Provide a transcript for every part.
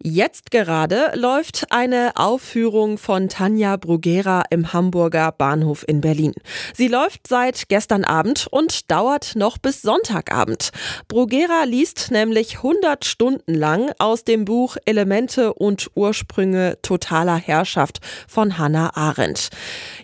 Jetzt gerade läuft eine Aufführung von Tanja Bruguera im Hamburger Bahnhof in Berlin. Sie läuft seit gestern Abend und dauert noch bis Sonntagabend. Bruguera liest nämlich 100 Stunden lang aus dem Buch Elemente und Ursprünge totaler Herrschaft von Hannah Arendt.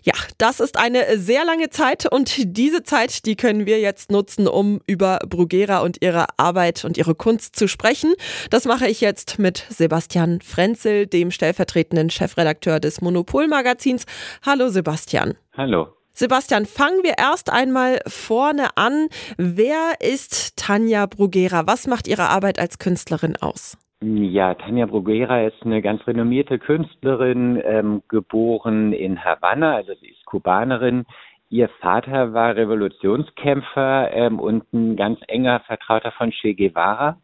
Ja, das ist eine sehr lange Zeit und diese Zeit, die können wir jetzt nutzen, um über Bruguera und ihre Arbeit und ihre Kunst zu sprechen. Das mache ich jetzt mit Sebastian Frenzel, dem stellvertretenden Chefredakteur des Monopol-Magazins. Hallo Sebastian. Hallo. Sebastian, fangen wir erst einmal vorne an. Wer ist Tanja Bruguera? Was macht ihre Arbeit als Künstlerin aus? Ja, Tanja Bruguera ist eine ganz renommierte Künstlerin, ähm, geboren in Havanna, also sie ist Kubanerin. Ihr Vater war Revolutionskämpfer ähm, und ein ganz enger Vertrauter von Che Guevara.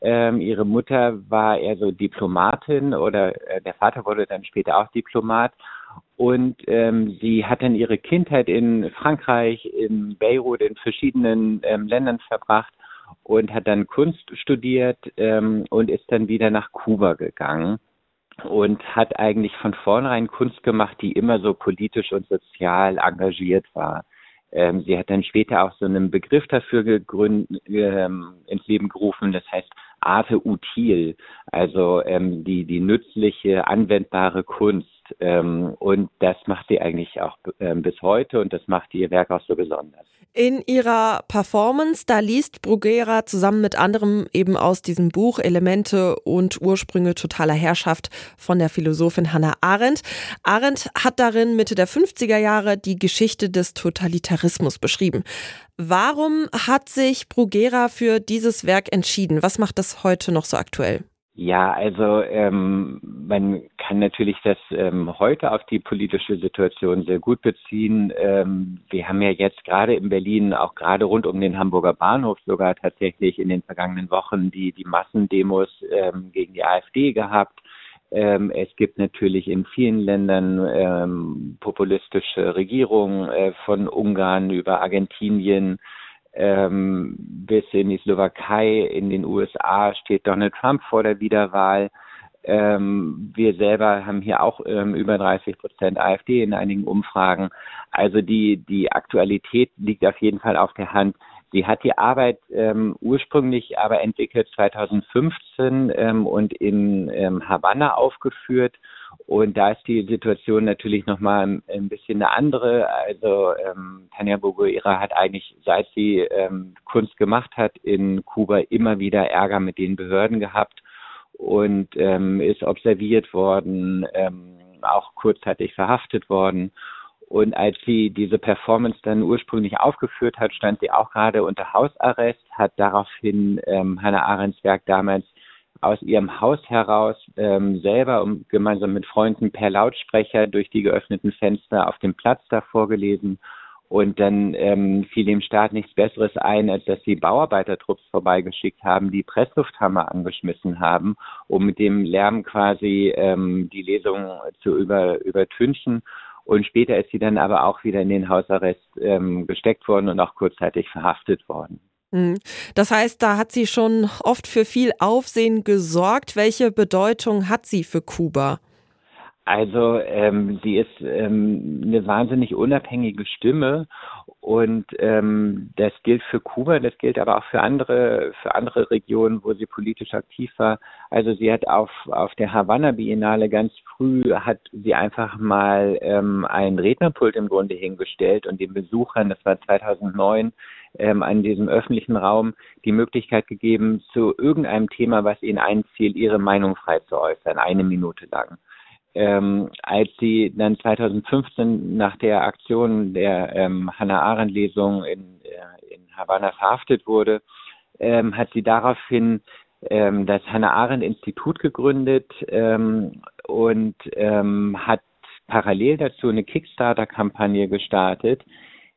Ähm, ihre Mutter war eher so Diplomatin oder äh, der Vater wurde dann später auch Diplomat. Und ähm, sie hat dann ihre Kindheit in Frankreich, in Beirut, in verschiedenen ähm, Ländern verbracht und hat dann Kunst studiert ähm, und ist dann wieder nach Kuba gegangen und hat eigentlich von vornherein Kunst gemacht, die immer so politisch und sozial engagiert war. Ähm, sie hat dann später auch so einen Begriff dafür gegründet, ähm, ins Leben gerufen, das heißt Arte util, also ähm, die, die nützliche, anwendbare Kunst. Ähm, und das macht sie eigentlich auch ähm, bis heute und das macht ihr Werk auch so besonders. In ihrer Performance, da liest Bruguera zusammen mit anderem eben aus diesem Buch Elemente und Ursprünge totaler Herrschaft von der Philosophin Hannah Arendt. Arendt hat darin Mitte der 50er Jahre die Geschichte des Totalitarismus beschrieben. Warum hat sich Bruguera für dieses Werk entschieden? Was macht das heute noch so aktuell? Ja, also ähm, man kann natürlich das ähm, heute auf die politische Situation sehr gut beziehen. Ähm, wir haben ja jetzt gerade in Berlin, auch gerade rund um den Hamburger Bahnhof sogar tatsächlich in den vergangenen Wochen die, die Massendemos ähm, gegen die AfD gehabt. Ähm, es gibt natürlich in vielen Ländern ähm, populistische Regierungen äh, von Ungarn über Argentinien ähm, bis in die Slowakei, in den USA steht Donald Trump vor der Wiederwahl. Ähm, wir selber haben hier auch ähm, über 30 Prozent AfD in einigen Umfragen. Also die, die Aktualität liegt auf jeden Fall auf der Hand. Sie hat die Arbeit ähm, ursprünglich aber entwickelt 2015 ähm, und in ähm, Havanna aufgeführt. Und da ist die Situation natürlich nochmal ein, bisschen eine andere. Also ähm, Tanja Boguera hat eigentlich, seit sie ähm, Kunst gemacht hat, in Kuba immer wieder Ärger mit den Behörden gehabt und ähm, ist observiert worden, ähm, auch kurzzeitig verhaftet worden. Und als sie diese Performance dann ursprünglich aufgeführt hat, stand sie auch gerade unter Hausarrest, hat daraufhin ähm, Hannah Arendts Werk damals aus ihrem Haus heraus ähm, selber um, gemeinsam mit Freunden per Lautsprecher durch die geöffneten Fenster auf dem Platz da vorgelesen. Und dann ähm, fiel dem Staat nichts Besseres ein, als dass sie Bauarbeitertrupps vorbeigeschickt haben, die Presslufthammer angeschmissen haben, um mit dem Lärm quasi ähm, die Lesung zu über, übertünchen. Und später ist sie dann aber auch wieder in den Hausarrest ähm, gesteckt worden und auch kurzzeitig verhaftet worden. Hm. Das heißt, da hat sie schon oft für viel Aufsehen gesorgt. Welche Bedeutung hat sie für Kuba? Also ähm, sie ist ähm, eine wahnsinnig unabhängige Stimme und ähm, das gilt für Kuba, das gilt aber auch für andere für andere Regionen, wo sie politisch aktiv war. Also sie hat auf auf der Havanna Biennale ganz früh hat sie einfach mal ähm, ein Rednerpult im Grunde hingestellt und den Besuchern, das war 2009 ähm, an diesem öffentlichen Raum die Möglichkeit gegeben, zu irgendeinem Thema, was ihnen einfiel, ihre Meinung frei zu äußern, eine Minute lang ähm, als sie dann 2015 nach der Aktion der ähm, Hannah Arendt Lesung in, äh, in Havanna verhaftet wurde, ähm, hat sie daraufhin ähm, das Hannah Arendt Institut gegründet ähm, und ähm, hat parallel dazu eine Kickstarter-Kampagne gestartet,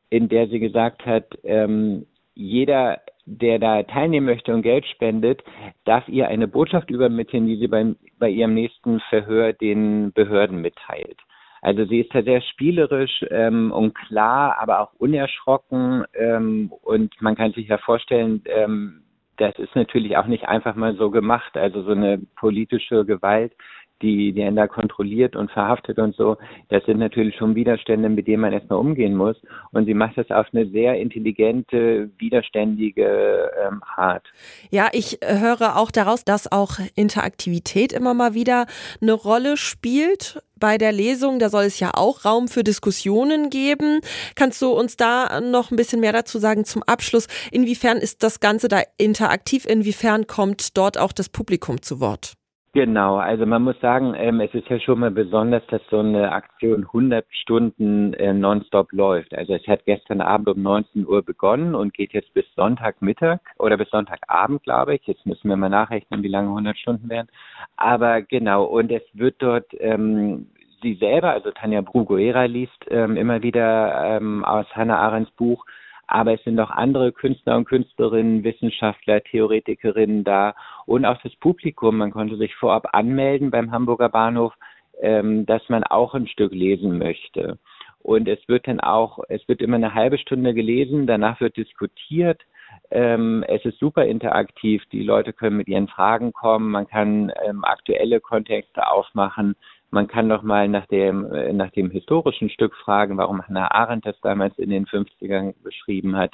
in der sie gesagt hat, ähm, jeder der da teilnehmen möchte und Geld spendet, darf ihr eine Botschaft übermitteln, die sie beim, bei ihrem nächsten Verhör den Behörden mitteilt. Also sie ist da sehr spielerisch ähm, und klar, aber auch unerschrocken. Ähm, und man kann sich ja vorstellen, ähm, das ist natürlich auch nicht einfach mal so gemacht. Also so eine politische Gewalt die, die einen da kontrolliert und verhaftet und so, das sind natürlich schon Widerstände, mit denen man erstmal umgehen muss. Und sie macht das auf eine sehr intelligente, widerständige ähm, Art. Ja, ich höre auch daraus, dass auch Interaktivität immer mal wieder eine Rolle spielt bei der Lesung. Da soll es ja auch Raum für Diskussionen geben. Kannst du uns da noch ein bisschen mehr dazu sagen zum Abschluss? Inwiefern ist das Ganze da interaktiv? Inwiefern kommt dort auch das Publikum zu Wort? Genau, also man muss sagen, ähm, es ist ja schon mal besonders, dass so eine Aktion 100 Stunden äh, nonstop läuft. Also es hat gestern Abend um 19 Uhr begonnen und geht jetzt bis Sonntagmittag oder bis Sonntagabend, glaube ich. Jetzt müssen wir mal nachrechnen, wie lange 100 Stunden wären. Aber genau, und es wird dort ähm, sie selber, also Tanja Bruguera liest ähm, immer wieder ähm, aus Hannah Arendts Buch aber es sind auch andere Künstler und Künstlerinnen, Wissenschaftler, Theoretikerinnen da und auch das Publikum. Man konnte sich vorab anmelden beim Hamburger Bahnhof, ähm, dass man auch ein Stück lesen möchte. Und es wird dann auch, es wird immer eine halbe Stunde gelesen, danach wird diskutiert. Ähm, es ist super interaktiv. Die Leute können mit ihren Fragen kommen. Man kann ähm, aktuelle Kontexte aufmachen. Man kann doch mal nach dem, äh, nach dem historischen Stück fragen, warum Hannah Arendt das damals in den 50ern beschrieben hat.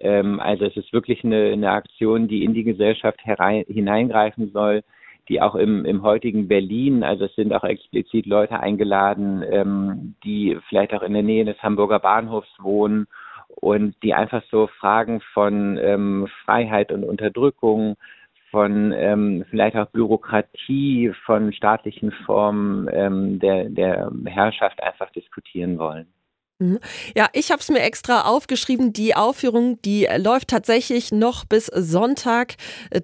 Ähm, also es ist wirklich eine, eine Aktion, die in die Gesellschaft herein, hineingreifen soll, die auch im, im heutigen Berlin, also es sind auch explizit Leute eingeladen, ähm, die vielleicht auch in der Nähe des Hamburger Bahnhofs wohnen und die einfach so Fragen von ähm, Freiheit und Unterdrückung, von ähm, vielleicht auch Bürokratie, von staatlichen Formen ähm, der, der Herrschaft einfach diskutieren wollen. Mhm. Ja, ich habe es mir extra aufgeschrieben. Die Aufführung, die läuft tatsächlich noch bis Sonntag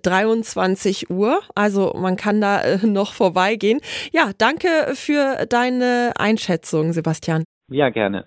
23 äh, Uhr. Also man kann da äh, noch vorbeigehen. Ja, danke für deine Einschätzung, Sebastian. Ja, gerne.